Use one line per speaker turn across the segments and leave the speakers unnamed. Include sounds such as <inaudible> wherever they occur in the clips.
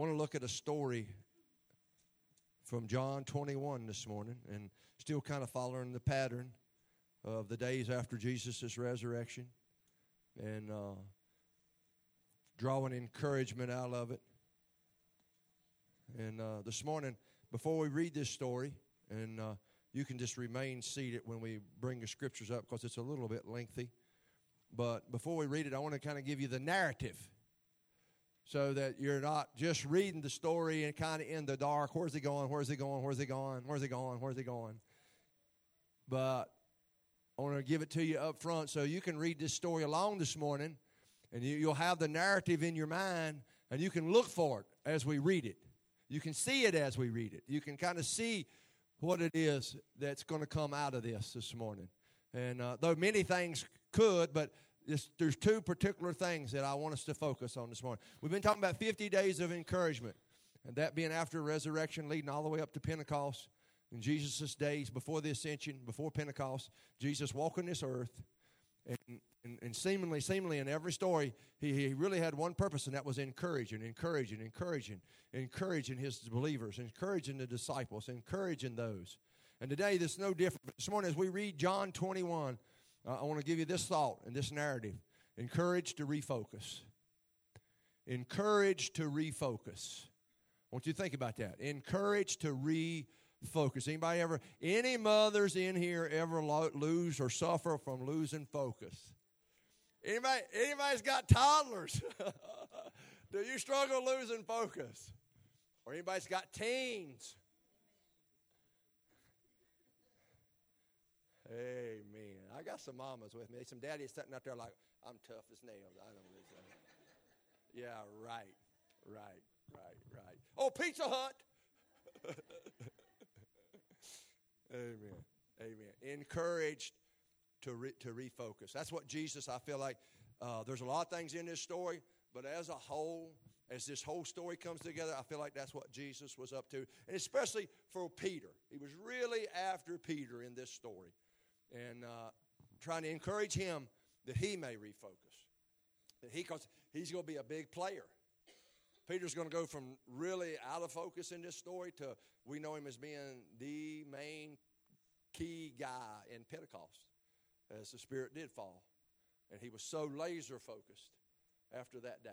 want to look at a story from John 21 this morning and still kind of following the pattern of the days after Jesus' resurrection and uh, drawing encouragement out of it. And uh, this morning, before we read this story, and uh, you can just remain seated when we bring the scriptures up because it's a little bit lengthy. But before we read it, I want to kind of give you the narrative so that you're not just reading the story and kind of in the dark. Where's he going? Where's he going? Where's he going? Where's he going? Where's he going? But I want to give it to you up front so you can read this story along this morning and you, will have the narrative in your mind and you can look for it as we read it. You can see it as we read it. You can kind of see what it is that's going to come out of this this morning. And uh, though many things could, but there's two particular things that I want us to focus on this morning. We've been talking about 50 days of encouragement, and that being after resurrection, leading all the way up to Pentecost. In Jesus' days, before the ascension, before Pentecost, Jesus walking this earth, and, and, and, seemingly, seemingly in every story, he, he really had one purpose, and that was encouraging, encouraging, encouraging, encouraging his believers, encouraging the disciples, encouraging those. And today, this is no different. This morning, as we read John 21, uh, I want to give you this thought and this narrative. Encourage to refocus. Encourage to refocus. I want you to think about that. Encourage to refocus. Anybody ever, any mothers in here ever lo- lose or suffer from losing focus? Anybody, anybody's got toddlers? <laughs> Do you struggle losing focus? Or anybody's got teens? Amen. I got some mamas with me. Some daddies sitting out there like, I'm tough as nails. I don't that. Yeah, right, right, right, right. Oh, Pizza Hut. <laughs> Amen. Amen. Encouraged to re, to refocus. That's what Jesus. I feel like uh, there's a lot of things in this story, but as a whole, as this whole story comes together, I feel like that's what Jesus was up to, and especially for Peter. He was really after Peter in this story, and uh, trying to encourage him that he may refocus. That he, cause he's going to be a big player. Peter's going to go from really out of focus in this story to we know him as being the main key guy in Pentecost as the Spirit did fall. And he was so laser focused after that day.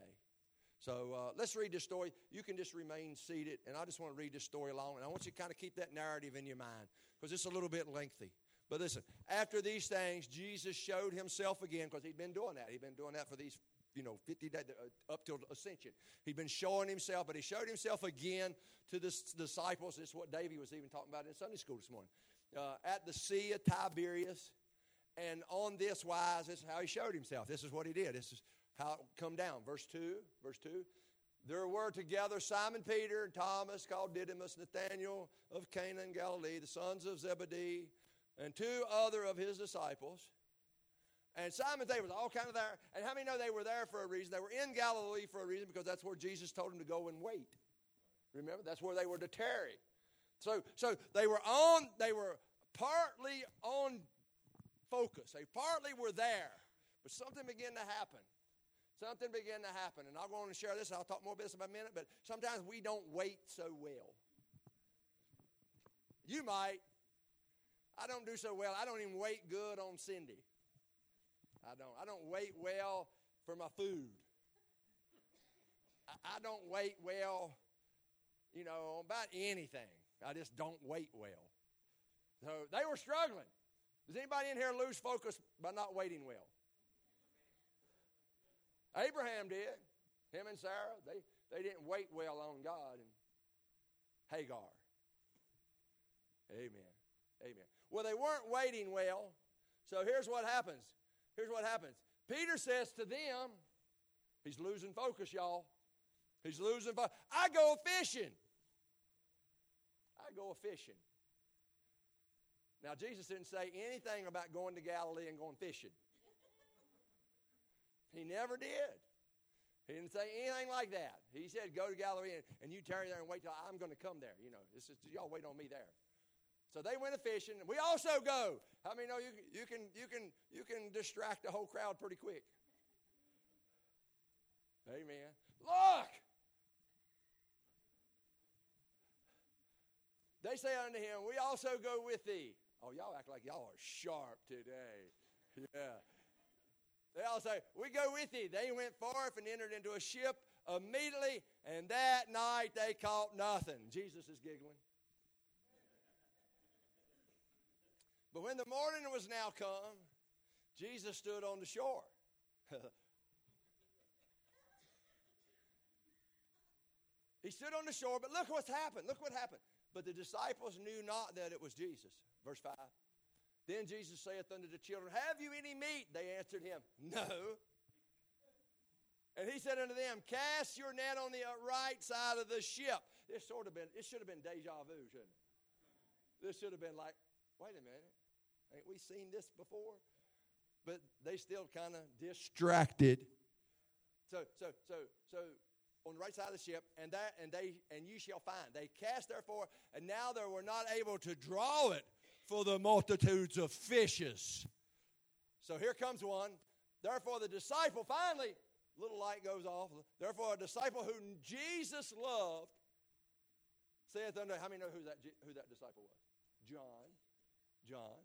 So uh, let's read this story. You can just remain seated, and I just want to read this story along. And I want you to kind of keep that narrative in your mind because it's a little bit lengthy. But listen, after these things, Jesus showed himself again because he'd been doing that. He'd been doing that for these, you know, 50 days uh, up till ascension. He'd been showing himself, but he showed himself again to the disciples. This is what Davey was even talking about in Sunday school this morning. Uh, at the Sea of Tiberias. And on this wise, this is how he showed himself. This is what he did. This is how it come down. Verse 2, verse 2. There were together Simon Peter and Thomas, called Didymus, Nathanael of Cana in Galilee, the sons of Zebedee, and two other of his disciples. And Simon they was all kind of there. And how many know they were there for a reason? They were in Galilee for a reason because that's where Jesus told them to go and wait. Remember, that's where they were to tarry. So, so they were on. They were partly on focus. They partly were there, but something began to happen. Something began to happen, and I'll go on and share this. I'll talk more about this in a minute. But sometimes we don't wait so well. You might, I don't do so well. I don't even wait good on Cindy. I don't. I don't wait well for my food. I, I don't wait well, you know, about anything. I just don't wait well. So they were struggling. Does anybody in here lose focus by not waiting well? Abraham did. Him and Sarah, they, they didn't wait well on God and Hagar. Amen. Amen. Well, they weren't waiting well. So here's what happens. Here's what happens. Peter says to them, he's losing focus, y'all. He's losing focus. I go fishing. I go fishing. Now, Jesus didn't say anything about going to Galilee and going fishing. He never did. He didn't say anything like that. He said, Go to Galilee and, and you tarry there and wait till I'm going to come there. You know, this is, y'all wait on me there. So they went a fishing. We also go. How many know you, you, can, you, can, you can distract the whole crowd pretty quick? Amen. Look! They say unto him, We also go with thee. Oh, y'all act like y'all are sharp today. <laughs> Yeah. They all say, We go with thee. They went forth and entered into a ship immediately, and that night they caught nothing. Jesus is giggling. But when the morning was now come, Jesus stood on the shore. <laughs> he stood on the shore, but look what's happened. Look what happened. But the disciples knew not that it was Jesus. Verse 5. Then Jesus saith unto the children, Have you any meat? They answered him, No. And he said unto them, Cast your net on the right side of the ship. This sort of been, it should have been deja vu, shouldn't it? This should have been like, wait a minute. Ain't we seen this before? But they still kind of distracted. So, so, so, so on the right side of the ship, and that and they and you shall find. They cast therefore, and now they were not able to draw it for the multitudes of fishes. So here comes one. Therefore, the disciple finally, little light goes off. Therefore, a disciple whom Jesus loved saith unto how many know who that who that disciple was? John. John.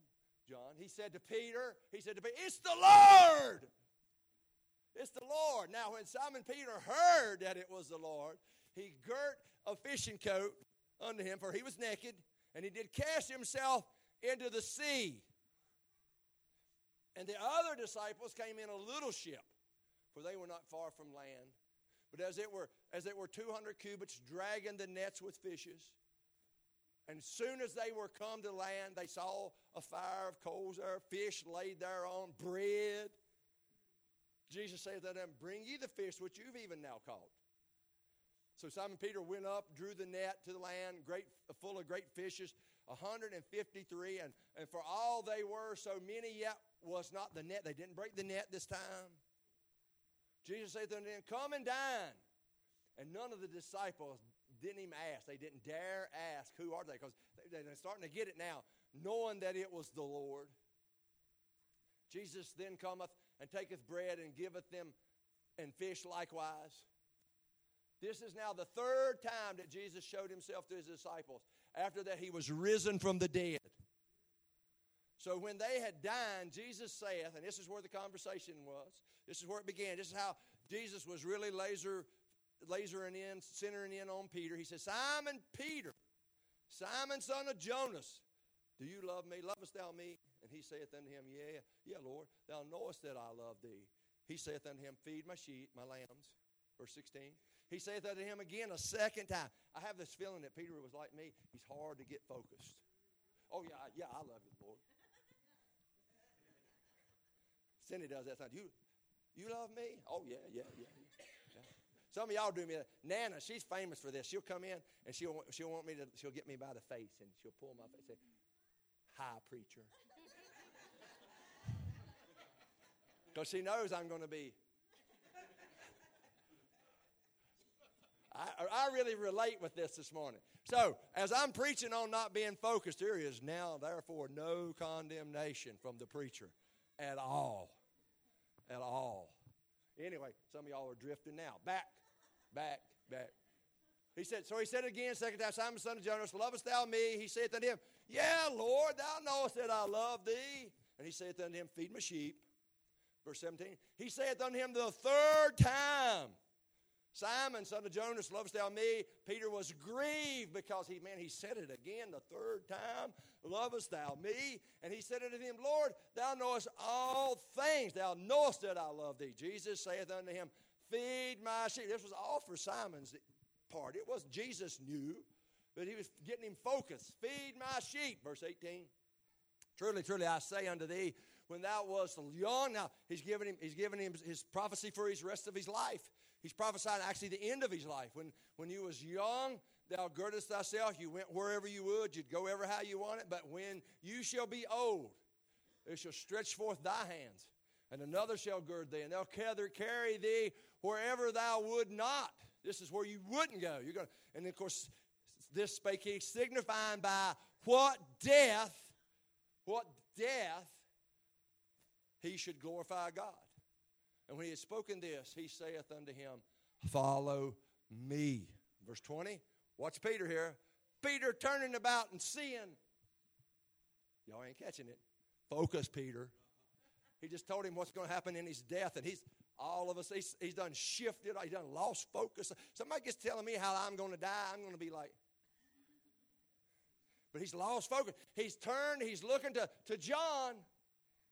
John. He said to Peter, he said to Peter, It's the Lord. It's the Lord. Now, when Simon Peter heard that it was the Lord, he girt a fishing coat unto him, for he was naked, and he did cast himself into the sea. And the other disciples came in a little ship, for they were not far from land. But as it were, as it were 200 cubits, dragging the nets with fishes. And soon as they were come to land, they saw a fire of coals there, fish laid thereon, bread. Jesus said unto them, Bring ye the fish which you've even now caught. So Simon Peter went up, drew the net to the land, great, full of great fishes, 153. And, and for all they were, so many yet was not the net. They didn't break the net this time. Jesus said to them, Come and dine. And none of the disciples didn't even ask. They didn't dare ask, Who are they? Because they're starting to get it now, knowing that it was the Lord. Jesus then cometh and taketh bread and giveth them and fish likewise. This is now the third time that Jesus showed himself to his disciples. After that, he was risen from the dead. So when they had dined, Jesus saith, and this is where the conversation was, this is where it began. This is how Jesus was really laser, lasering in, centering in on Peter. He says, Simon Peter, Simon son of Jonas, do you love me? Lovest thou me? And he saith unto him, Yeah, yeah, Lord, thou knowest that I love thee. He saith unto him, Feed my sheep, my lambs. Verse 16. He saith unto him again a second time. I have this feeling that Peter was like me. He's hard to get focused. Oh, yeah, yeah, I love you, Lord. Cindy does that sometimes. You, you love me? Oh, yeah, yeah. yeah. Some of y'all do me. Nana, she's famous for this. She'll come in and she'll, she'll want me to, she'll get me by the face and she'll pull my face and say, Hi, preacher. <laughs> Because she knows I'm going to be. I, I really relate with this this morning. So, as I'm preaching on not being focused, there is now, therefore, no condemnation from the preacher at all. At all. Anyway, some of y'all are drifting now. Back, back, back. He said, so he said again, second time, Simon, son of Jonas, lovest thou me? He saith unto him, Yeah, Lord, thou knowest that I love thee. And he saith unto him, Feed my sheep. Verse 17, he saith unto him the third time, Simon, son of Jonas, lovest thou me? Peter was grieved because he, man, he said it again the third time, lovest thou me? And he said unto him, Lord, thou knowest all things. Thou knowest that I love thee. Jesus saith unto him, Feed my sheep. This was all for Simon's part. It was Jesus knew, but he was getting him focused. Feed my sheep. Verse 18. Truly, truly, I say unto thee, when thou wast young, now he's giving him, he's giving him his prophecy for his rest of his life. He's prophesying actually the end of his life. When, when you was young, thou girdest thyself, you went wherever you would, you'd go ever how you wanted. But when you shall be old, it shall stretch forth thy hands, and another shall gird thee, and they'll carry thee wherever thou would not. This is where you wouldn't go. You're going, and of course, this spake he, signifying by what death, what death he should glorify God. And when he had spoken this, he saith unto him, Follow me. Verse 20, watch Peter here. Peter turning about and seeing. Y'all ain't catching it. Focus, Peter. He just told him what's going to happen in his death, and he's all of us, he's, he's done shifted, he's done lost focus. Somebody gets telling me how I'm going to die, I'm going to be like, but he's lost focus. He's turned, he's looking to, to John.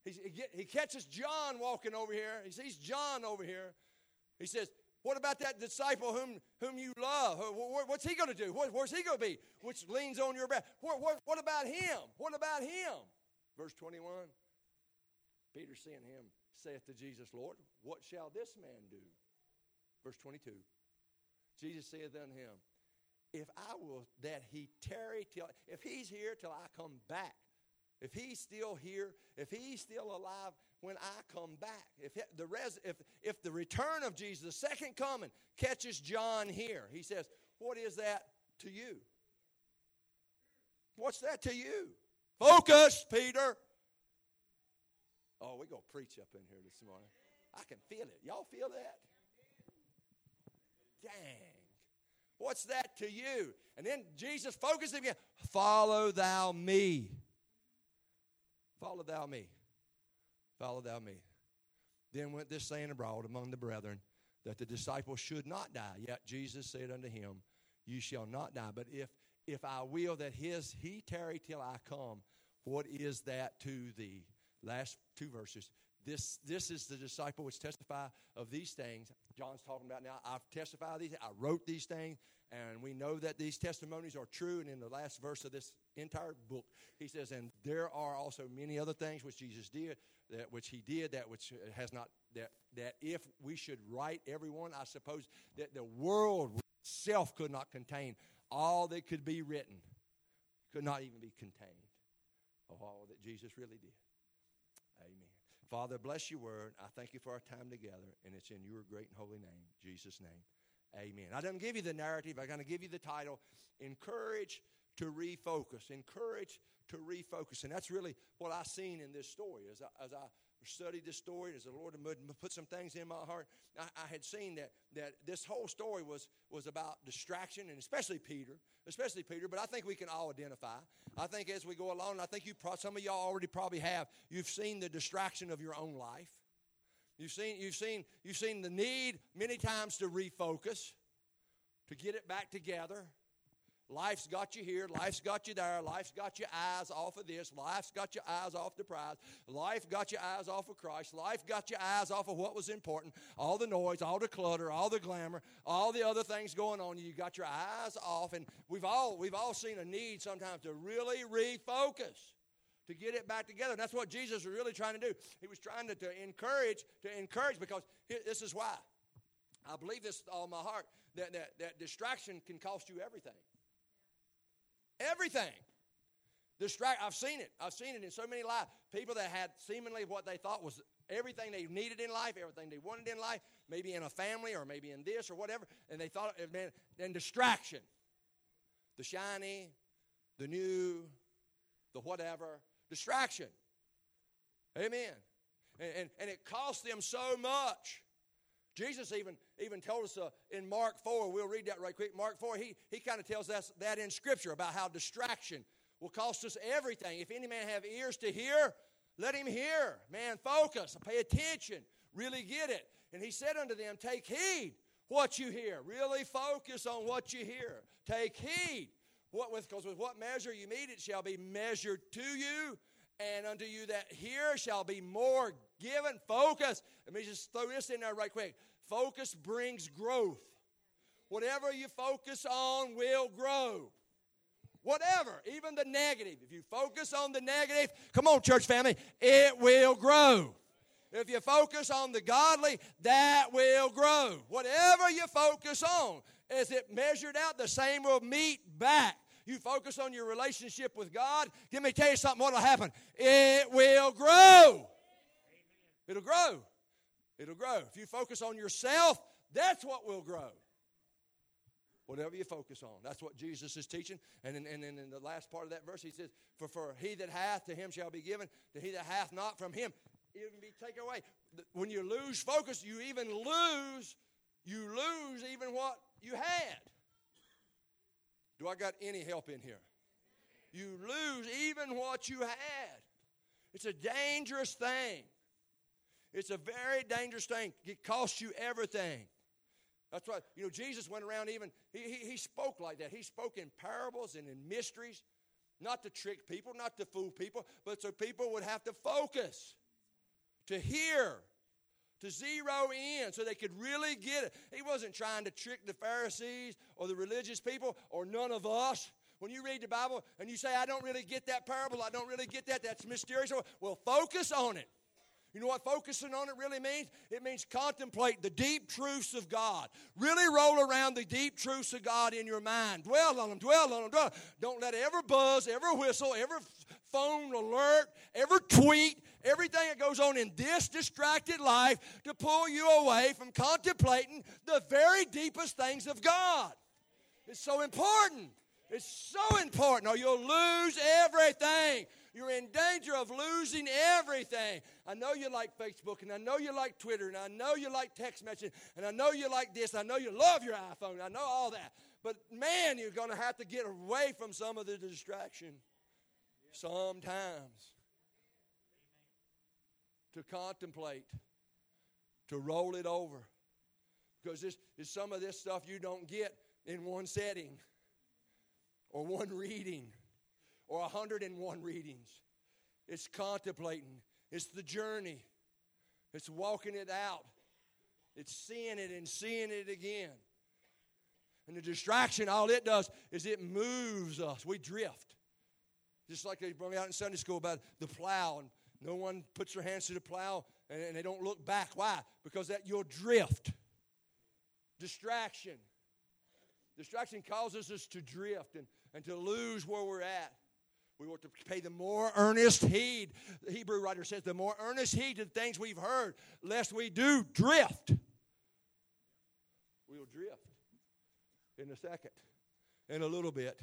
He's, he, get, he catches John walking over here. He sees John over here. He says, What about that disciple whom, whom you love? What's he going to do? where's he going to be? Which leans on your back. What, what, what about him? What about him? Verse 21 Peter seeing him saith to Jesus, Lord, what shall this man do? Verse 22 Jesus saith unto him, if I will that he tarry till if he's here till I come back, if he's still here, if he's still alive when I come back, if the res, if if the return of Jesus, the second coming, catches John here, he says, "What is that to you? What's that to you? Focus, Peter." Oh, we're going to preach up in here this morning. I can feel it. Y'all feel that? Dang. What's that to you? And then Jesus focuses again. Follow thou me. Follow thou me. Follow thou me. Then went this saying abroad among the brethren that the disciples should not die. Yet Jesus said unto him, You shall not die. But if if I will that his he tarry till I come, what is that to thee? Last two verses. This, this is the disciple which testify of these things. John's talking about now. I've testified these. I wrote these things, and we know that these testimonies are true. And in the last verse of this entire book, he says, "And there are also many other things which Jesus did, that which he did, that which has not that that if we should write everyone, I suppose that the world itself could not contain all that could be written, could not even be contained of all that Jesus really did." Amen. Father, bless your word. I thank you for our time together, and it's in your great and holy name, Jesus' name. Amen. I didn't give you the narrative. I'm going to give you the title Encourage to Refocus. Encourage to refocus. And that's really what I've seen in this story. As I, as I studied this story, as the Lord put some things in my heart, I, I, had seen that, that this whole story was, was about distraction, and especially Peter, especially Peter, but I think we can all identify. I think as we go along, I think you pro- some of y'all already probably have, you've seen the distraction of your own life. You've seen, you've seen, you've seen the need many times to refocus, to get it back together. Life's got you here. Life's got you there. Life's got your eyes off of this. Life's got your eyes off the prize. Life got your eyes off of Christ. Life got your eyes off of what was important. All the noise, all the clutter, all the glamour, all the other things going on. You got your eyes off, and we've all we've all seen a need sometimes to really refocus to get it back together. And that's what Jesus was really trying to do. He was trying to, to encourage, to encourage, because this is why. I believe this with all my heart that, that, that distraction can cost you everything. Everything. Distract. I've seen it. I've seen it in so many lives. People that had seemingly what they thought was everything they needed in life, everything they wanted in life, maybe in a family or maybe in this or whatever, and they thought meant then distraction. The shiny, the new, the whatever, distraction. Amen. And, and, and it cost them so much. Jesus even, even told us uh, in Mark 4, we'll read that right quick. Mark 4, he, he kind of tells us that in Scripture about how distraction will cost us everything. If any man have ears to hear, let him hear. Man, focus, pay attention, really get it. And he said unto them, Take heed what you hear. Really focus on what you hear. Take heed. What with because with what measure you meet, it shall be measured to you, and unto you that hear shall be more given. Focus. Let me just throw this in there right quick. Focus brings growth. Whatever you focus on will grow. Whatever, even the negative. If you focus on the negative, come on, church family, it will grow. If you focus on the godly, that will grow. Whatever you focus on, as it measured out, the same will meet back. You focus on your relationship with God, let me tell you something what will happen. It will grow. It'll grow. It'll grow. If you focus on yourself, that's what will grow. Whatever you focus on. That's what Jesus is teaching. And then in, in, in, the last part of that verse, he says, for, for he that hath, to him shall be given. To he that hath not, from him, even be taken away. When you lose focus, you even lose, you lose even what you had. Do I got any help in here? You lose even what you had. It's a dangerous thing. It's a very dangerous thing. It costs you everything. That's why, you know, Jesus went around even, he, he, he spoke like that. He spoke in parables and in mysteries, not to trick people, not to fool people, but so people would have to focus, to hear, to zero in so they could really get it. He wasn't trying to trick the Pharisees or the religious people or none of us. When you read the Bible and you say, I don't really get that parable, I don't really get that, that's mysterious, well, focus on it. You know what focusing on it really means? It means contemplate the deep truths of God. Really roll around the deep truths of God in your mind. Dwell on them, dwell on them, dwell. Don't let every buzz, every whistle, every phone alert, every tweet, everything that goes on in this distracted life to pull you away from contemplating the very deepest things of God. It's so important. It's so important, or you'll lose everything. You're in danger of losing everything. I know you like Facebook, and I know you like Twitter, and I know you like text messaging, and I know you like this. I know you love your iPhone. I know all that. But man, you're going to have to get away from some of the distraction sometimes to contemplate, to roll it over. Because this is some of this stuff you don't get in one setting or one reading or 101 readings. It's contemplating, it's the journey, it's walking it out, it's seeing it and seeing it again. And the distraction, all it does is it moves us. We drift. Just like they brought me out in Sunday school about the plow, and no one puts their hands to the plow and, and they don't look back. Why? Because that you'll drift. Distraction. Distraction causes us to drift and, and to lose where we're at. We want to pay the more earnest heed. The Hebrew writer says, the more earnest heed to the things we've heard, lest we do drift. We'll drift in a second, in a little bit.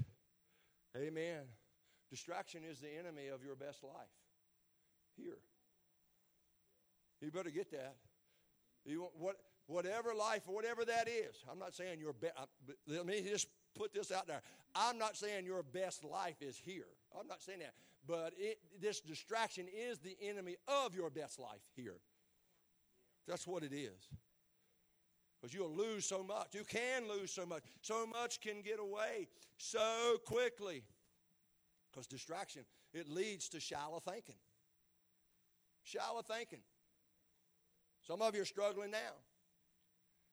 Amen. Distraction is the enemy of your best life. Here. You better get that. You what, whatever life, whatever that is. I'm not saying your best. Let me just put this out there. I'm not saying your best life is here. I'm not saying that. But it, this distraction is the enemy of your best life here. That's what it is. Because you'll lose so much. You can lose so much. So much can get away so quickly. Because distraction, it leads to shallow thinking. Shallow thinking. Some of you are struggling now.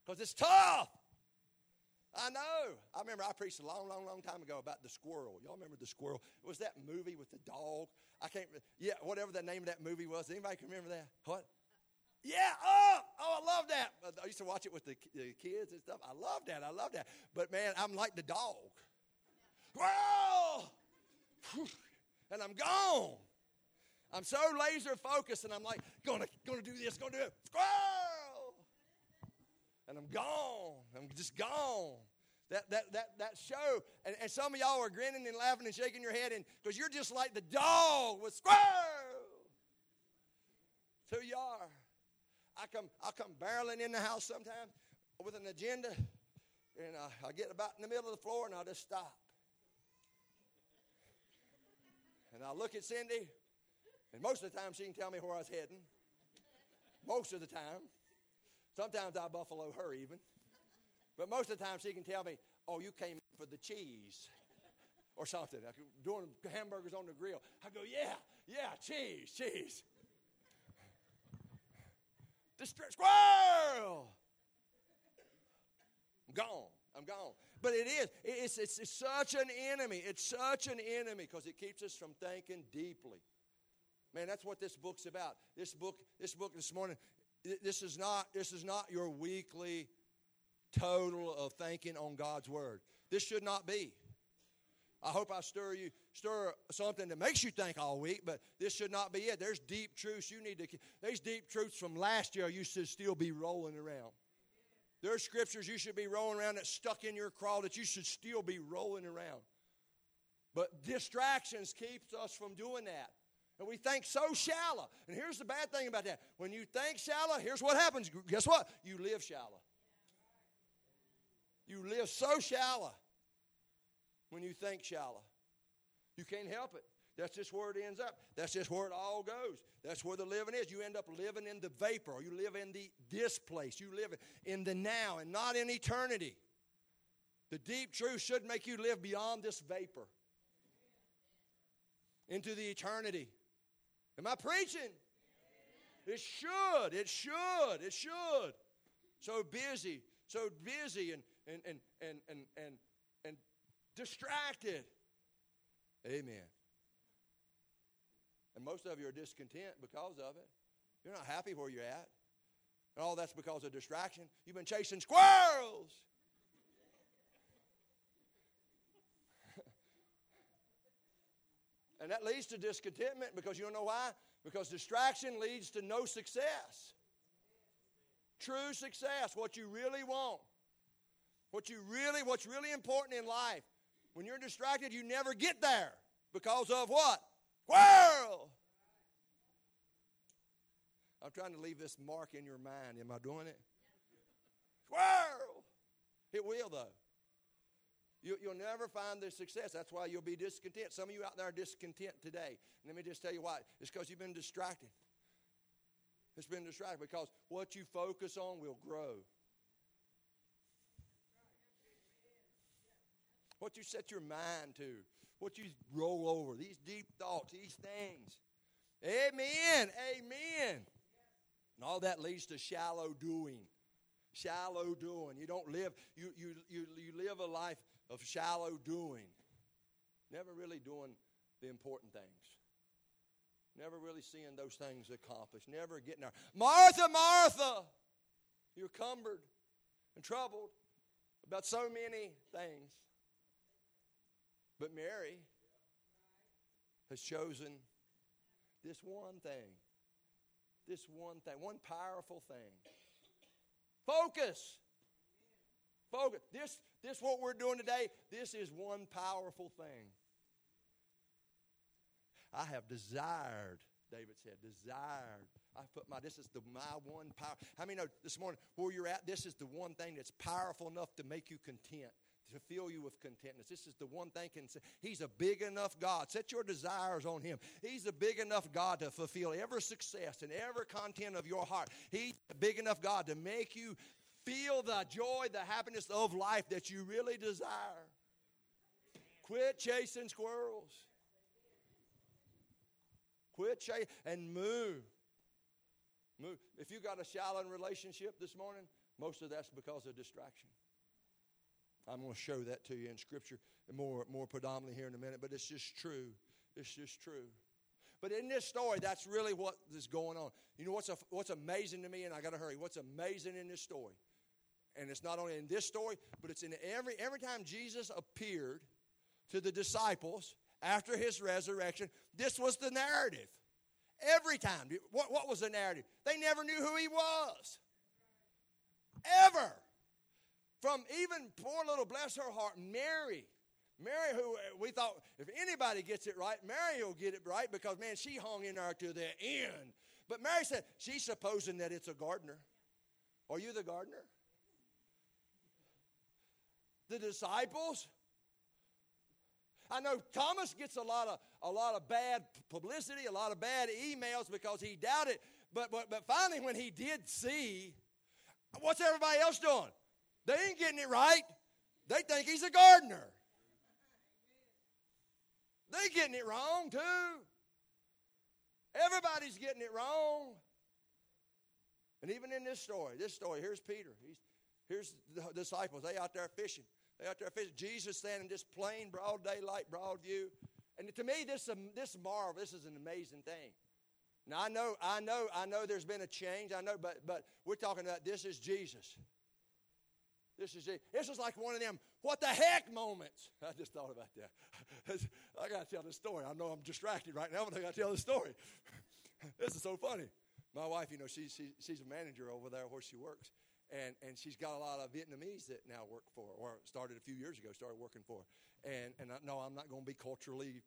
Because it's tough. I know. I remember I preached a long, long, long time ago about the squirrel. Y'all remember the squirrel? It was that movie with the dog. I can't. Yeah, whatever the name of that movie was. Anybody can remember that? What? Yeah. Oh, oh, I love that. Uh, I used to watch it with the, the kids and stuff. I love that. I love that. But man, I'm like the dog. Whoa! And I'm gone. I'm so laser focused, and I'm like, gonna, gonna do this, gonna do it. Squirrel! And I'm gone. I'm just gone. That, that, that, that show, and, and some of y'all are grinning and laughing and shaking your head and because you're just like the dog with squirrel. So you are. I come, I come barreling in the house sometimes with an agenda, and I, I get about in the middle of the floor and I just stop. And I look at Cindy, and most of the time she can tell me where I was heading. Most of the time. Sometimes I buffalo her even. But most of the time she can tell me, oh, you came for the cheese or something. Like doing hamburgers on the grill. I go, yeah, yeah, cheese, cheese. Distra- squirrel! I'm gone. I'm gone. But it is. It's, it's, it's such an enemy. It's such an enemy because it keeps us from thinking deeply. Man, that's what this book's about. This book, this book this morning, this is not, this is not your weekly total of thinking on God's word. This should not be. I hope I stir you, stir something that makes you think all week, but this should not be it. There's deep truths you need to. There's deep truths from last year you should still be rolling around. There's scriptures you should be rolling around that stuck in your craw that you should still be rolling around. But distractions keeps us from doing that. And we think so shallow. And here's the bad thing about that. When you think shallow, here's what happens. Guess what? You live shallow. You live so shallow. when you think shallow. You can't help it. That's just where it ends up. That's just where it all goes. That's where the living is. You end up living in the vapor, or you live in the this place. You live in the now and not in eternity. The deep truth should make you live beyond this vapor into the eternity. Am I preaching? It should. It should. It should. So busy, so busy and and and and and and, and distracted. Amen. And most of you are discontent because of it. You're not happy where you're at. And all that's because of distraction. You've been chasing squirrels. And that leads to discontentment because you don't know why? Because distraction leads to no success. True success, what you really want. What you really, what's really important in life. When you're distracted, you never get there. Because of what? Squirrel! I'm trying to leave this mark in your mind. Am I doing it? Squirrel! It will, though. You, will never find the success. That's why you'll be discontent. Some of you out there are discontent today. Let me just tell you why. It's because you've been distracted. It's been distracted because what you focus on will grow. What you set your mind to, what you roll over, these deep thoughts, these things. Amen. Amen. And all that leads to shallow doing. Shallow doing. You don't live, you, you, you, you live a life of shallow doing. Never really doing the important things. Never really seeing those things accomplished. Never getting there. Martha, Martha, you're cumbered and troubled about so many things. But Mary has chosen this one thing. This one thing, one powerful thing. Focus. Focus. This, this what we're doing today, this is one powerful thing. I have desired, David said, desired. I put my, this is the my one power. How many know this morning where you're at, this is the one thing that's powerful enough to make you content to fill you with contentness. This is the one thing can say, He's a big enough God. Set your desires on Him. He's a big enough God to fulfill every success and every content of your heart. He's a big enough God to make you feel the joy, the happiness of life that you really desire. Quit chasing squirrels. Quit chasing and move. Move. If you got a shallow relationship this morning, most of that's because of distraction. I'm going to show that to you in Scripture more, more predominantly here in a minute, but it's just true. It's just true. But in this story, that's really what is going on. You know what's, a, what's amazing to me, and I got to hurry. What's amazing in this story, and it's not only in this story, but it's in every every time Jesus appeared to the disciples after his resurrection. This was the narrative. Every time, what, what was the narrative? They never knew who he was. Ever. From even poor little, bless her heart, Mary. Mary, who uh, we thought if anybody gets it right, Mary will get it right because, man, she hung in there to the end. But Mary said, she's supposing that it's a gardener. Are you the gardener? The disciples? I know Thomas gets a lot of a lot of bad publicity, a lot of bad emails because he doubted. But but but finally, when he did see, what's everybody else doing? They ain't getting it right. They think he's a gardener. They getting it wrong too. Everybody's getting it wrong. And even in this story, this story, here's Peter. He's, here's the disciples. They out there fishing. They out there fishing. Jesus standing just plain, broad daylight, broad view. And to me, this um, this marvel. This is an amazing thing. Now I know, I know, I know. There's been a change. I know, but but we're talking about this is Jesus. This is it. This is like one of them what the heck moments. <laughs> I just thought about that. <laughs> I got to tell this story. I know I'm distracted right now, but I got to tell the story. <laughs> this is so funny. My wife, you know, she, she, she's a manager over there where she works. And, and she's got a lot of Vietnamese that now work for her, or started a few years ago, started working for her. And, and I, no, I'm not going to be culturally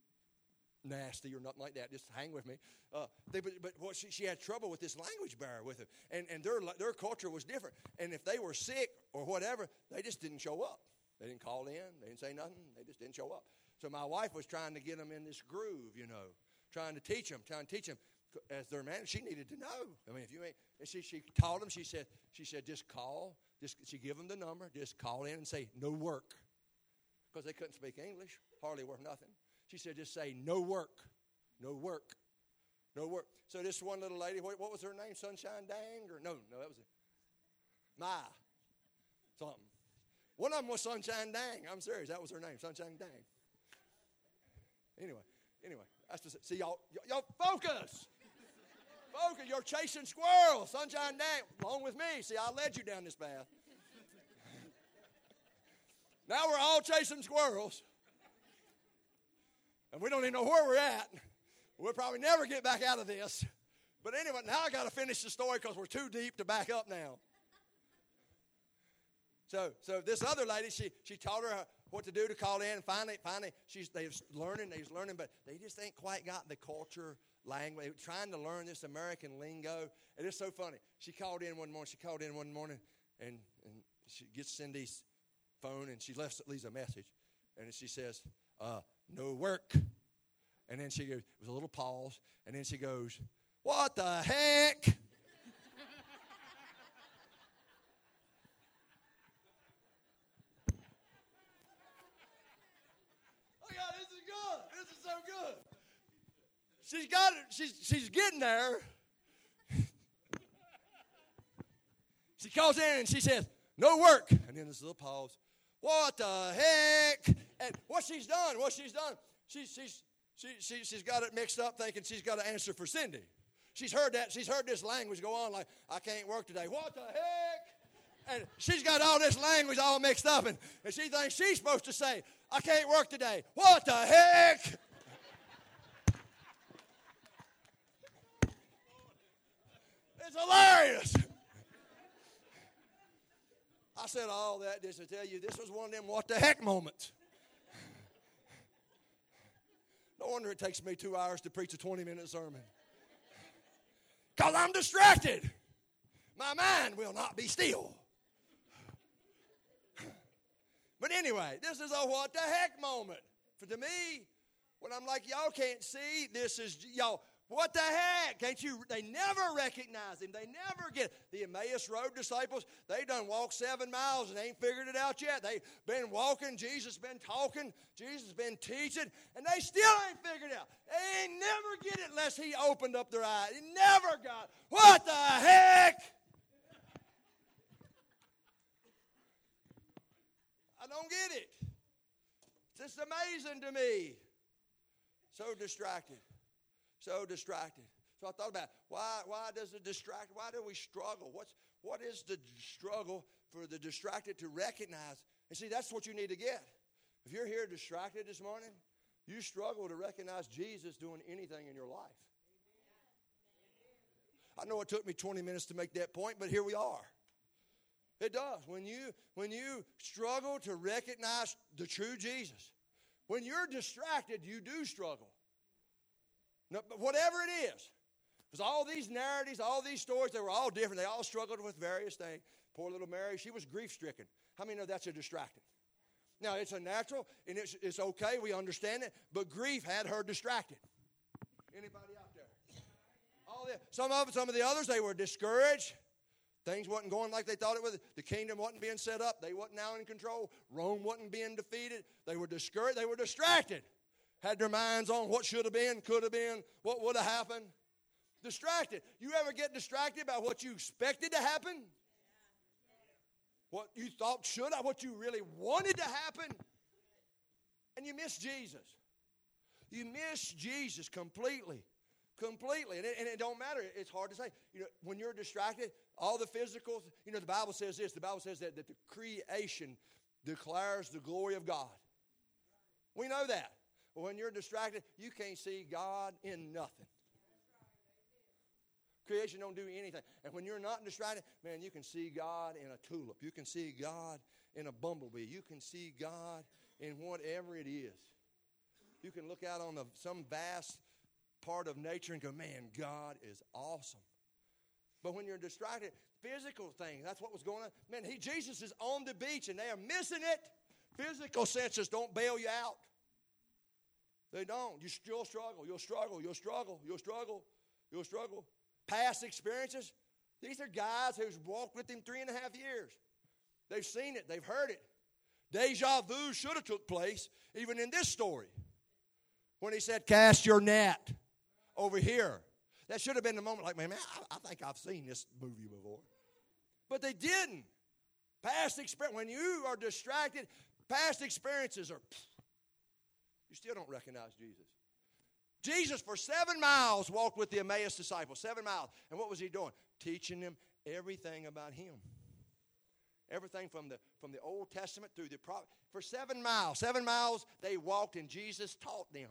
nasty or nothing like that. Just hang with me. Uh, they, but but what she, she had trouble with this language barrier with them, and and their their culture was different. And if they were sick or whatever, they just didn't show up. They didn't call in. They didn't say nothing. They just didn't show up. So my wife was trying to get them in this groove, you know, trying to teach them, trying to teach them. As their manager, she needed to know. I mean, if you ain't, she she taught them. She said she said just call. Just she give them the number. Just call in and say no work, because they couldn't speak English, hardly worth nothing. She said just say no work, no work, no work. So this one little lady, what, what was her name? Sunshine Dang or no, no, that was it. My something. One of them was Sunshine Dang. I'm serious. That was her name, Sunshine Dang. Anyway, anyway, that's just see y'all. Y'all focus. Focus. You're chasing squirrels. Sunshine Dang, along with me. See, I led you down this path. <laughs> now we're all chasing squirrels, and we don't even know where we're at. We'll probably never get back out of this. But anyway, now I got to finish the story because we're too deep to back up now. So, so this other lady, she, she taught her what to do to call in. And finally, finally, she's they're learning, they was learning, but they just ain't quite got the culture language. Trying to learn this American lingo. And it's so funny. She called in one morning. She called in one morning, and, and she gets Cindy's phone, and she left, leaves a message. And she says, uh, no work. And then she goes, it was a little pause, and then she goes, what the heck? She's got it. She's, she's getting there. she calls in and she says, No work. And then there's a little pause. What the heck? And what she's done, what she's done, she, she's, she, she, she's got it mixed up thinking she's got to answer for Cindy. She's heard that. She's heard this language go on like, I can't work today. What the heck? And she's got all this language all mixed up, and, and she thinks she's supposed to say, I can't work today. What the heck? It's hilarious. I said all that just to tell you this was one of them what the heck moments. No wonder it takes me two hours to preach a 20 minute sermon. Because I'm distracted. My mind will not be still. But anyway, this is a what the heck moment. For to me, when I'm like, y'all can't see, this is, y'all, what the heck? Can't you? They never recognize him. They never get the Emmaus Road disciples. They done walked seven miles and ain't figured it out yet. They been walking. Jesus been talking. Jesus been teaching, and they still ain't figured it out. They ain't never get it unless he opened up their eyes. He never got. What the heck? I don't get it. It's just amazing to me. So distracted so distracted. So I thought about why, why does it distract? Why do we struggle? What's, what is the struggle for the distracted to recognize? And see, that's what you need to get. If you're here distracted this morning, you struggle to recognize Jesus doing anything in your life. I know it took me 20 minutes to make that point, but here we are. It does. When you when you struggle to recognize the true Jesus, when you're distracted, you do struggle. No, but whatever it is, because all these narratives, all these stories, they were all different. They all struggled with various things. Poor little Mary, she was grief stricken. How many know that's a distracting? Now, it's a natural and it's, it's okay, we understand it, but grief had her distracted. Anybody out there? All the, some of some of the others, they were discouraged. Things wasn't going like they thought it would. The kingdom wasn't being set up. They wasn't now in control. Rome wasn't being defeated. They were discouraged. They were distracted had their minds on what should have been, could have been, what would have happened. Distracted. You ever get distracted by what you expected to happen? What you thought should have, what you really wanted to happen? And you miss Jesus. You miss Jesus completely. Completely. And it, and it don't matter. It's hard to say. You know, when you're distracted, all the physical, you know, the Bible says this. The Bible says that, that the creation declares the glory of God. We know that. When you're distracted, you can't see God in nothing. Creation don't do anything. And when you're not distracted, man, you can see God in a tulip. You can see God in a bumblebee. You can see God in whatever it is. You can look out on the, some vast part of nature and go, man, God is awesome. But when you're distracted, physical things, that's what was going on. Man, he, Jesus is on the beach and they are missing it. Physical senses don't bail you out. They don't. You still struggle. You'll struggle. You'll struggle. You'll struggle. You'll struggle. Past experiences. These are guys who's walked with him three and a half years. They've seen it. They've heard it. Deja vu should have took place even in this story when he said, "Cast your net over here." That should have been the moment. Like, man, man I, I think I've seen this movie before, but they didn't. Past experience. When you are distracted, past experiences are. You still don't recognize Jesus. Jesus, for seven miles, walked with the Emmaus disciples. Seven miles. And what was he doing? Teaching them everything about him. Everything from the, from the Old Testament through the prophet. For seven miles, seven miles they walked, and Jesus taught them.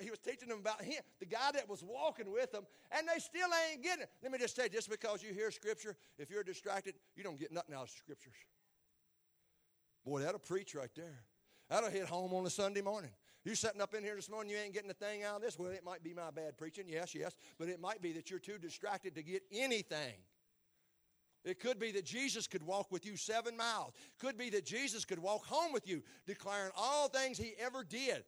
He was teaching them about him, the guy that was walking with them, and they still ain't getting it. Let me just say, just because you hear Scripture, if you're distracted, you don't get nothing out of Scriptures. Boy, that'll preach right there. That'll hit home on a Sunday morning. You sitting up in here this morning, you ain't getting a thing out of this. Well, it might be my bad preaching, yes, yes, but it might be that you're too distracted to get anything. It could be that Jesus could walk with you seven miles. Could be that Jesus could walk home with you, declaring all things he ever did.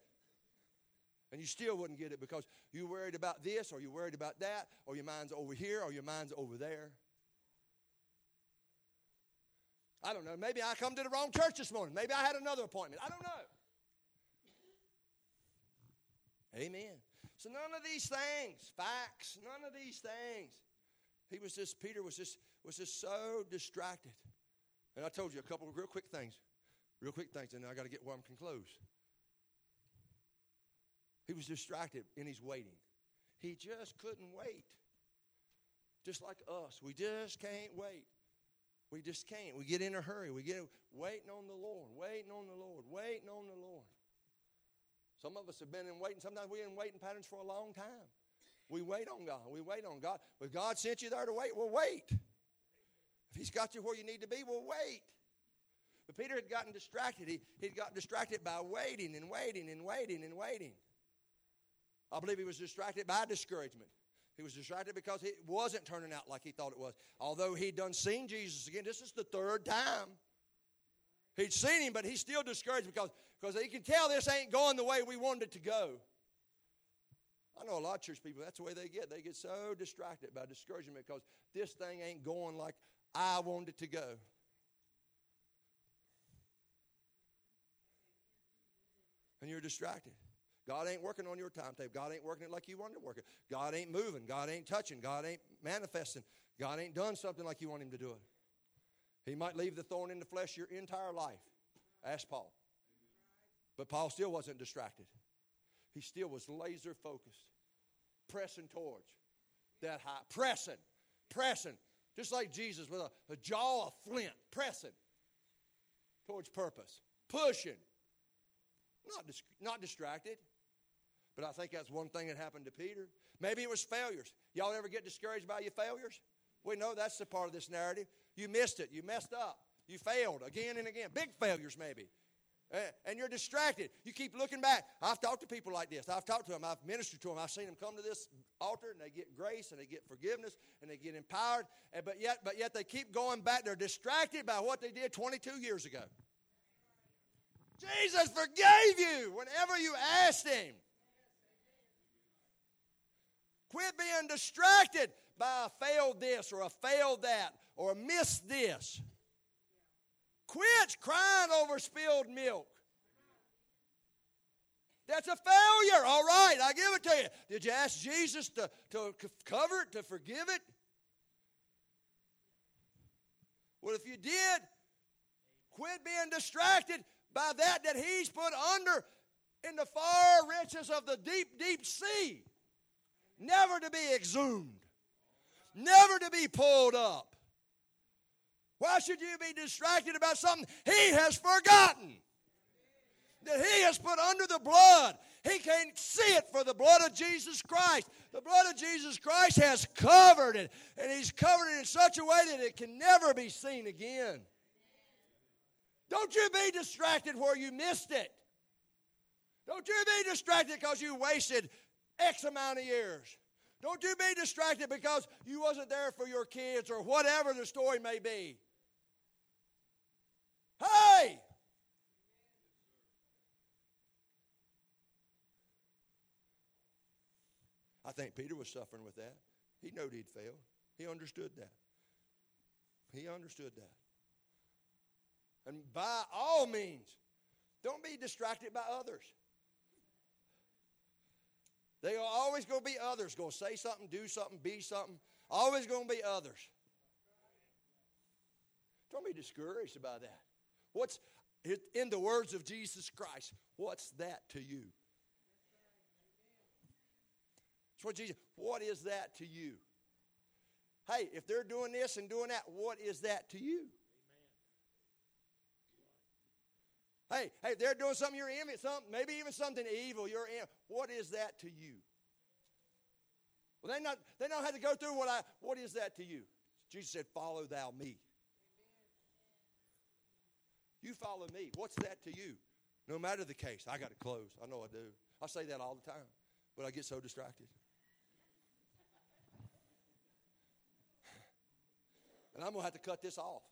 And you still wouldn't get it because you're worried about this, or you're worried about that, or your mind's over here, or your mind's over there. I don't know. Maybe I come to the wrong church this morning. Maybe I had another appointment. I don't know. Amen. So none of these things, facts, none of these things. He was just, Peter was just, was just so distracted. And I told you a couple of real quick things. Real quick things, and I got to get where I'm can close. He was distracted and he's waiting. He just couldn't wait. Just like us, we just can't wait. We just can't. We get in a hurry. We get waiting on the Lord, waiting on the Lord, waiting on the Lord. Some of us have been in waiting. Sometimes we're in waiting patterns for a long time. We wait on God. We wait on God. But God sent you there to wait, well, wait. If He's got you where you need to be, well, wait. But Peter had gotten distracted. He, he'd gotten distracted by waiting and waiting and waiting and waiting. I believe he was distracted by discouragement. He was distracted because it wasn't turning out like he thought it was. Although he'd done seen Jesus again, this is the third time. He'd seen him, but he's still discouraged because, because he can tell this ain't going the way we wanted it to go. I know a lot of church people, that's the way they get. They get so distracted by discouragement because this thing ain't going like I wanted it to go. And you're distracted. God ain't working on your timetable. God ain't working it like you wanted to work it. God ain't moving. God ain't touching. God ain't manifesting. God ain't done something like you want him to do it. He might leave the thorn in the flesh your entire life. Ask Paul. But Paul still wasn't distracted. He still was laser focused, pressing towards that high. Pressing, pressing. Just like Jesus with a, a jaw of flint, pressing towards purpose, pushing. Not, dis- not distracted. But I think that's one thing that happened to Peter. Maybe it was failures. Y'all ever get discouraged by your failures? We know that's the part of this narrative. You missed it. You messed up. You failed again and again. Big failures, maybe. And you're distracted. You keep looking back. I've talked to people like this. I've talked to them. I've ministered to them. I've seen them come to this altar and they get grace and they get forgiveness and they get empowered. But yet, but yet they keep going back. They're distracted by what they did 22 years ago. Jesus forgave you whenever you asked Him. Quit being distracted by a failed this or a failed that or a missed this. Quit crying over spilled milk. That's a failure. All right, I give it to you. Did you ask Jesus to, to cover it, to forgive it? Well, if you did, quit being distracted by that that He's put under in the far reaches of the deep, deep sea never to be exhumed, never to be pulled up. Why should you be distracted about something he has forgotten? That he has put under the blood. He can't see it for the blood of Jesus Christ. The blood of Jesus Christ has covered it, and he's covered it in such a way that it can never be seen again. Don't you be distracted where you missed it. Don't you be distracted because you wasted X amount of years. Don't you be distracted because you wasn't there for your kids or whatever the story may be. Hey! I think Peter was suffering with that. He knew he'd failed. He understood that. He understood that. And by all means, don't be distracted by others. They are always going to be others. Going to say something, do something, be something. Always going to be others. Don't be discouraged by that. What's in the words of Jesus Christ? What's that to you? What Jesus. What is that to you? Hey, if they're doing this and doing that, what is that to you? Hey, hey, they're doing something you're envious, something, maybe even something evil. You're in. What is that to you? Well, they not they don't have to go through what I. What is that to you? Jesus said, "Follow thou me." You follow me. What's that to you? No matter the case, I got to close. I know I do. I say that all the time, but I get so distracted. And I'm going to have to cut this off.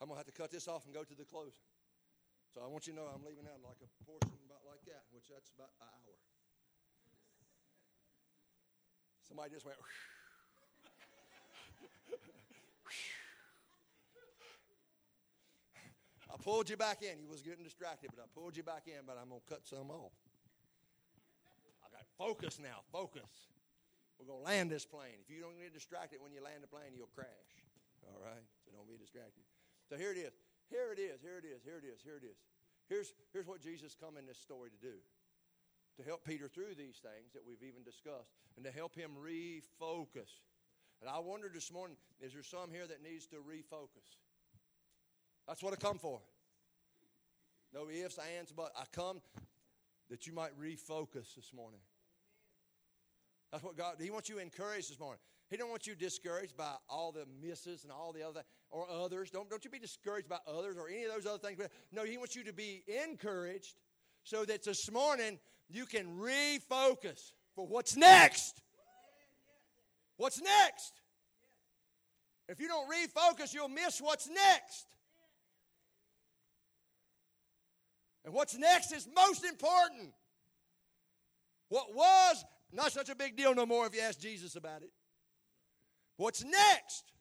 I'm going to have to cut this off and go to the closing. So I want you to know I'm leaving out like a portion about like that, which that's about an hour. Somebody just went. <laughs> I pulled you back in. You was getting distracted, but I pulled you back in, but I'm to cut some off. I got focus now. Focus. We're to land this plane. If you don't get distracted when you land the plane, you'll crash. All right? So don't be distracted. So here it is. Here it is, here it is, here it is, here it is. Here's, here's what Jesus come in this story to do. To help Peter through these things that we've even discussed and to help him refocus. And I wondered this morning, is there some here that needs to refocus? That's what I come for. No ifs, ands, but I come that you might refocus this morning. That's what God, He wants you encouraged this morning. He don't want you discouraged by all the misses and all the other or others. Don't, don't you be discouraged by others or any of those other things. No, he wants you to be encouraged so that this morning you can refocus for what's next. What's next? If you don't refocus, you'll miss what's next. And what's next is most important. What was not such a big deal no more if you ask Jesus about it. What's next?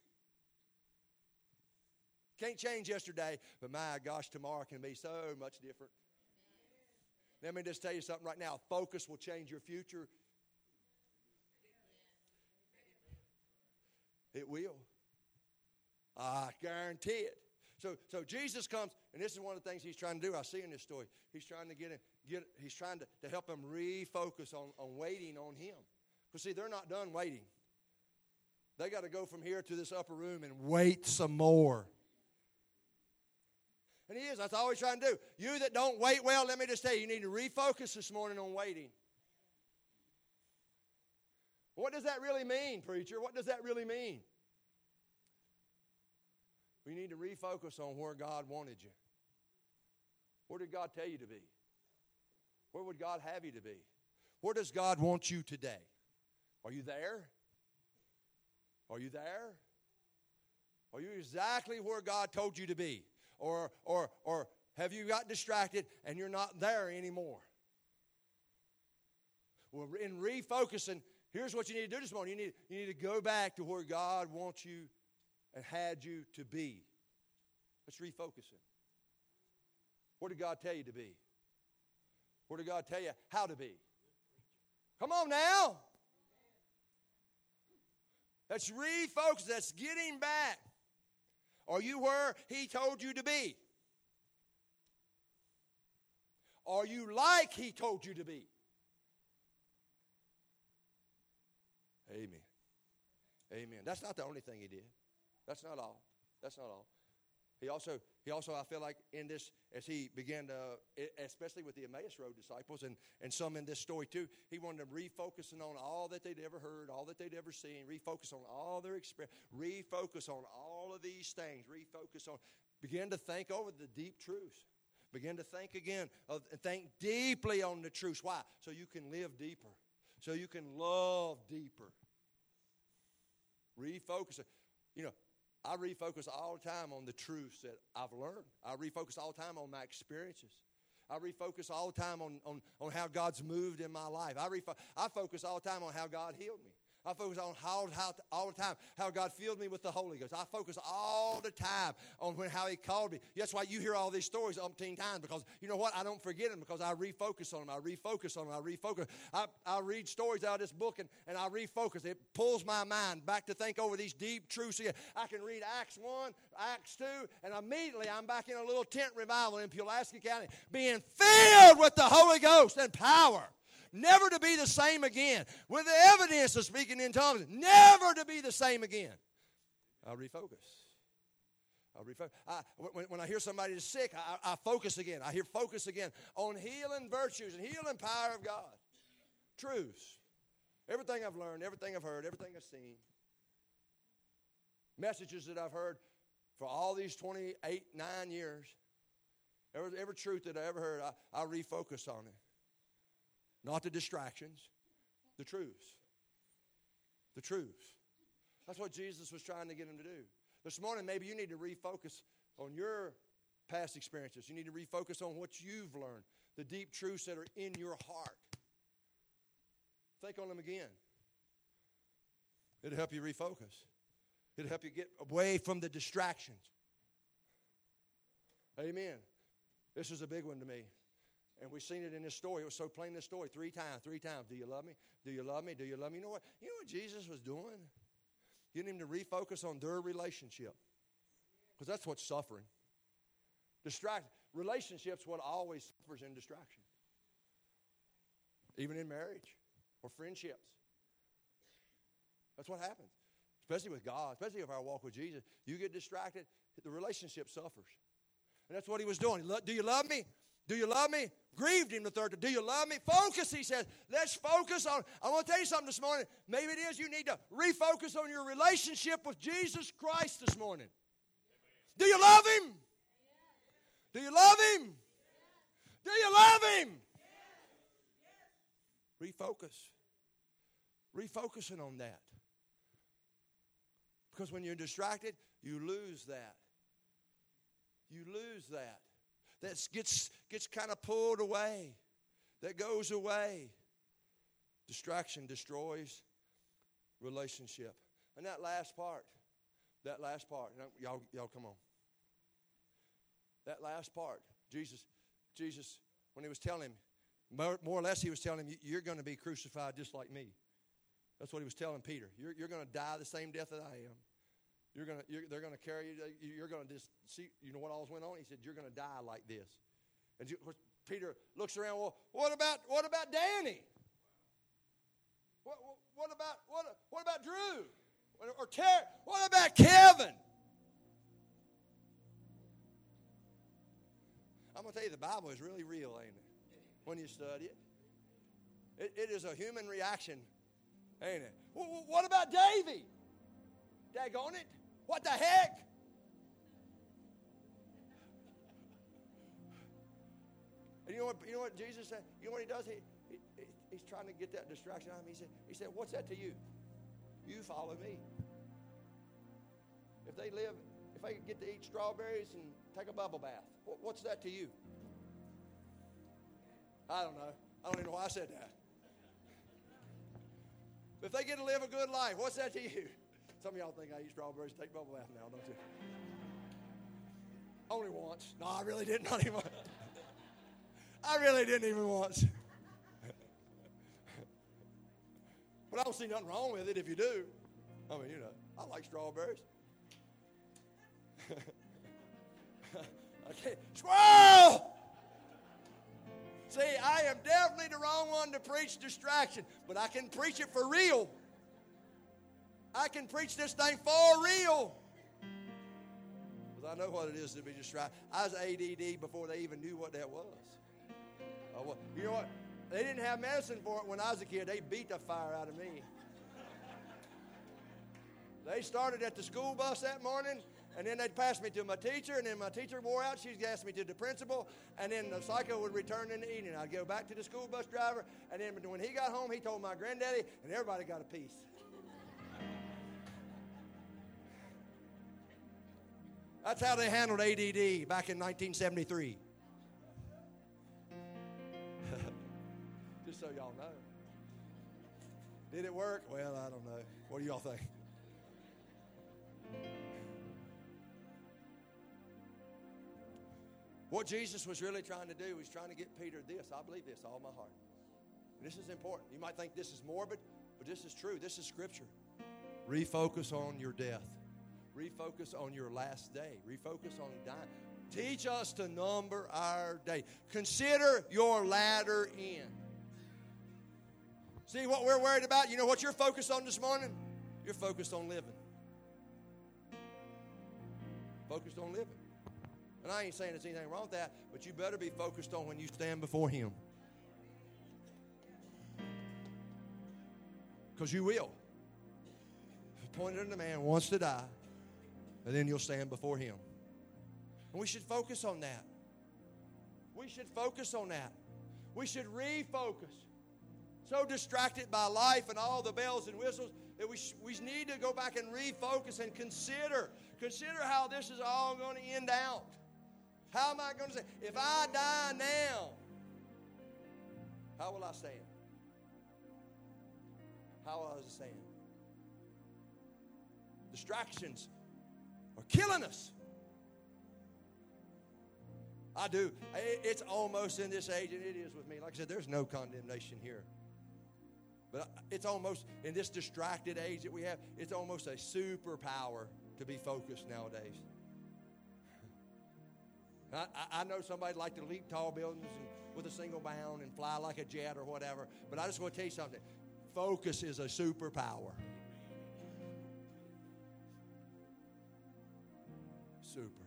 Can't change yesterday, but my gosh, tomorrow can be so much different. Let me just tell you something right now. Focus will change your future. It will. I guarantee it. So, so Jesus comes, and this is one of the things he's trying to do. I see in this story. He's trying to get him, get, he's trying to, to help him refocus on, on waiting on him. Because see, they're not done waiting. They got to go from here to this upper room and wait some more. And he is. That's all he's trying to do. You that don't wait well, let me just you, you need to refocus this morning on waiting. What does that really mean, preacher? What does that really mean? We need to refocus on where God wanted you. Where did God tell you to be? Where would God have you to be? Where does God want you today? Are you there? Are you there? Are you exactly where God told you to be? Or, or, or have you got distracted and you're not there anymore? Well, in refocusing, here's what you need to do this morning. You need, you need to go back to where God wants you and had you to be. Let's refocus it. Where did God tell you to be? Where did God tell you how to be? Come on now. That's refocus. That's getting back. Are you where He told you to be? Are you like He told you to be? Amen. Amen. That's not the only thing He did. That's not all. That's not all. He also, he also, I feel like in this, as he began to, especially with the Emmaus Road disciples and, and some in this story too, he wanted them refocusing on all that they'd ever heard, all that they'd ever seen, refocus on all their experience, refocus on all of these things, refocus on, begin to think over the deep truths. Begin to think again, of, think deeply on the truths. Why? So you can live deeper, so you can love deeper. Refocus. You know, I refocus all the time on the truths that I've learned. I refocus all the time on my experiences. I refocus all the time on, on, on how God's moved in my life. I, refo- I focus all the time on how God healed me. I focus on how, how all the time how God filled me with the Holy Ghost. I focus all the time on when, how He called me. That's why you hear all these stories umpteen times because you know what? I don't forget them because I refocus on them. I refocus on them. I refocus. I, I read stories out of this book and, and I refocus. It pulls my mind back to think over these deep truths. I can read Acts 1, Acts 2, and immediately I'm back in a little tent revival in Pulaski County being filled with the Holy Ghost and power never to be the same again. With the evidence of speaking in tongues, never to be the same again. I refocus. I refocus. I, when, when I hear somebody is sick, I, I focus again. I hear focus again on healing virtues and healing power of God. Truths. Everything I've learned, everything I've heard, everything I've seen. Messages that I've heard for all these 28, 9 years. Every, every truth that I ever heard, I, I refocus on it. Not the distractions, the truths. The truths. That's what Jesus was trying to get him to do. This morning, maybe you need to refocus on your past experiences. You need to refocus on what you've learned, the deep truths that are in your heart. Think on them again. It'll help you refocus, it'll help you get away from the distractions. Amen. This is a big one to me. And we've seen it in this story. It was so plain in this story three times, three times. Do you love me? Do you love me? Do you love me? You know what? You know what Jesus was doing? Getting him to refocus on their relationship. Because that's what's suffering. Distract relationships what always suffers in distraction. Even in marriage or friendships. That's what happens. Especially with God, especially if I walk with Jesus. You get distracted, the relationship suffers. And that's what he was doing. Do you love me? Do you love me? Grieved him the third time. Do you love me? Focus, he says. Let's focus on. I want to tell you something this morning. Maybe it is you need to refocus on your relationship with Jesus Christ this morning. Do you love him? Do you love him? Do you love him? Refocus. Refocusing on that. Because when you're distracted, you lose that. You lose that that gets, gets kind of pulled away, that goes away. Distraction destroys relationship. And that last part, that last part, y'all, y'all come on. That last part, Jesus, Jesus, when he was telling him, more, more or less, he was telling him, You're going to be crucified just like me. That's what he was telling Peter. You're, you're going to die the same death that I am. You're gonna, you're, they're going to carry you. You're going to just see, you know what all went on? He said, You're going to die like this. And you, Peter looks around, Well, what about, what about Danny? What, what, about, what, what about Drew? Or, or? What about Kevin? I'm going to tell you, the Bible is really real, ain't it? When you study it, it, it is a human reaction, ain't it? What about Davy? Daggone it. What the heck? And you know what, you know what Jesus said? You know what he does? He, he, he's trying to get that distraction out of him. He said, he said, What's that to you? You follow me. If they live, if they get to eat strawberries and take a bubble bath, what, what's that to you? I don't know. I don't even know why I said that. If they get to live a good life, what's that to you? Some of y'all think I eat strawberries, take bubble bath now, don't you? Only once. No, I really didn't. <laughs> Not even. I really didn't even once. <laughs> but I don't see nothing wrong with it if you do. I mean, you know, I like strawberries. <laughs> okay, squirrel. See, I am definitely the wrong one to preach distraction, but I can preach it for real. I can preach this thing for real. Because I know what it is to be distracted. I was ADD before they even knew what that was. Uh, you know what? They didn't have medicine for it when I was a kid. They beat the fire out of me. They started at the school bus that morning, and then they'd pass me to my teacher, and then my teacher wore out. She'd ask me to the principal, and then the psycho would return in the evening. I'd go back to the school bus driver, and then when he got home, he told my granddaddy, and everybody got a piece. That's how they handled ADD back in 1973. <laughs> Just so y'all know. Did it work? Well, I don't know. What do y'all think? What Jesus was really trying to do was trying to get Peter this. I believe this all my heart. This is important. You might think this is morbid, but this is true. This is scripture. Refocus on your death. Refocus on your last day. Refocus on dying. Teach us to number our day. Consider your latter end. See what we're worried about? You know what you're focused on this morning? You're focused on living. Focused on living. And I ain't saying there's anything wrong with that, but you better be focused on when you stand before Him. Because you will. Pointed Appointed unto man wants to die, and then you'll stand before Him. And we should focus on that. We should focus on that. We should refocus. So distracted by life and all the bells and whistles that we, sh- we need to go back and refocus and consider. Consider how this is all going to end out. How am I going to say, if I die now, how will I stand? How will I stand? Distractions are killing us. I do. It's almost in this age, and it is with me. Like I said, there's no condemnation here. But it's almost, in this distracted age that we have, it's almost a superpower to be focused nowadays. <laughs> I, I know somebody like to leap tall buildings with a single bound and fly like a jet or whatever, but I just want to tell you something. Focus is a superpower. Super.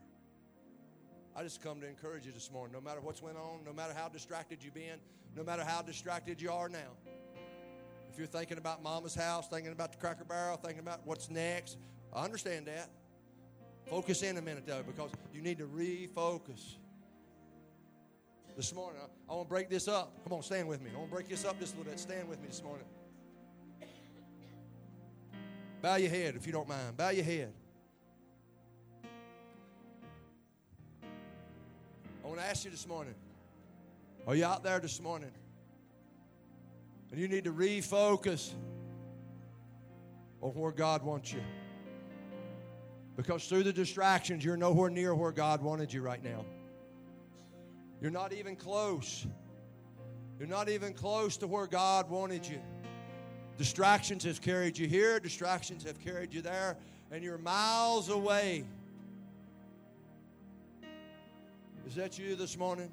I just come to encourage you this morning. No matter what's went on, no matter how distracted you've been, no matter how distracted you are now. If you're thinking about mama's house, thinking about the cracker barrel, thinking about what's next, I understand that. Focus in a minute though, because you need to refocus. This morning, I, I want to break this up. Come on, stand with me. I want to break this up just a little bit. Stand with me this morning. Bow your head if you don't mind. Bow your head. I want to ask you this morning are you out there this morning? And you need to refocus on where God wants you. Because through the distractions, you're nowhere near where God wanted you right now. You're not even close. You're not even close to where God wanted you. Distractions have carried you here, distractions have carried you there, and you're miles away. Is that you this morning?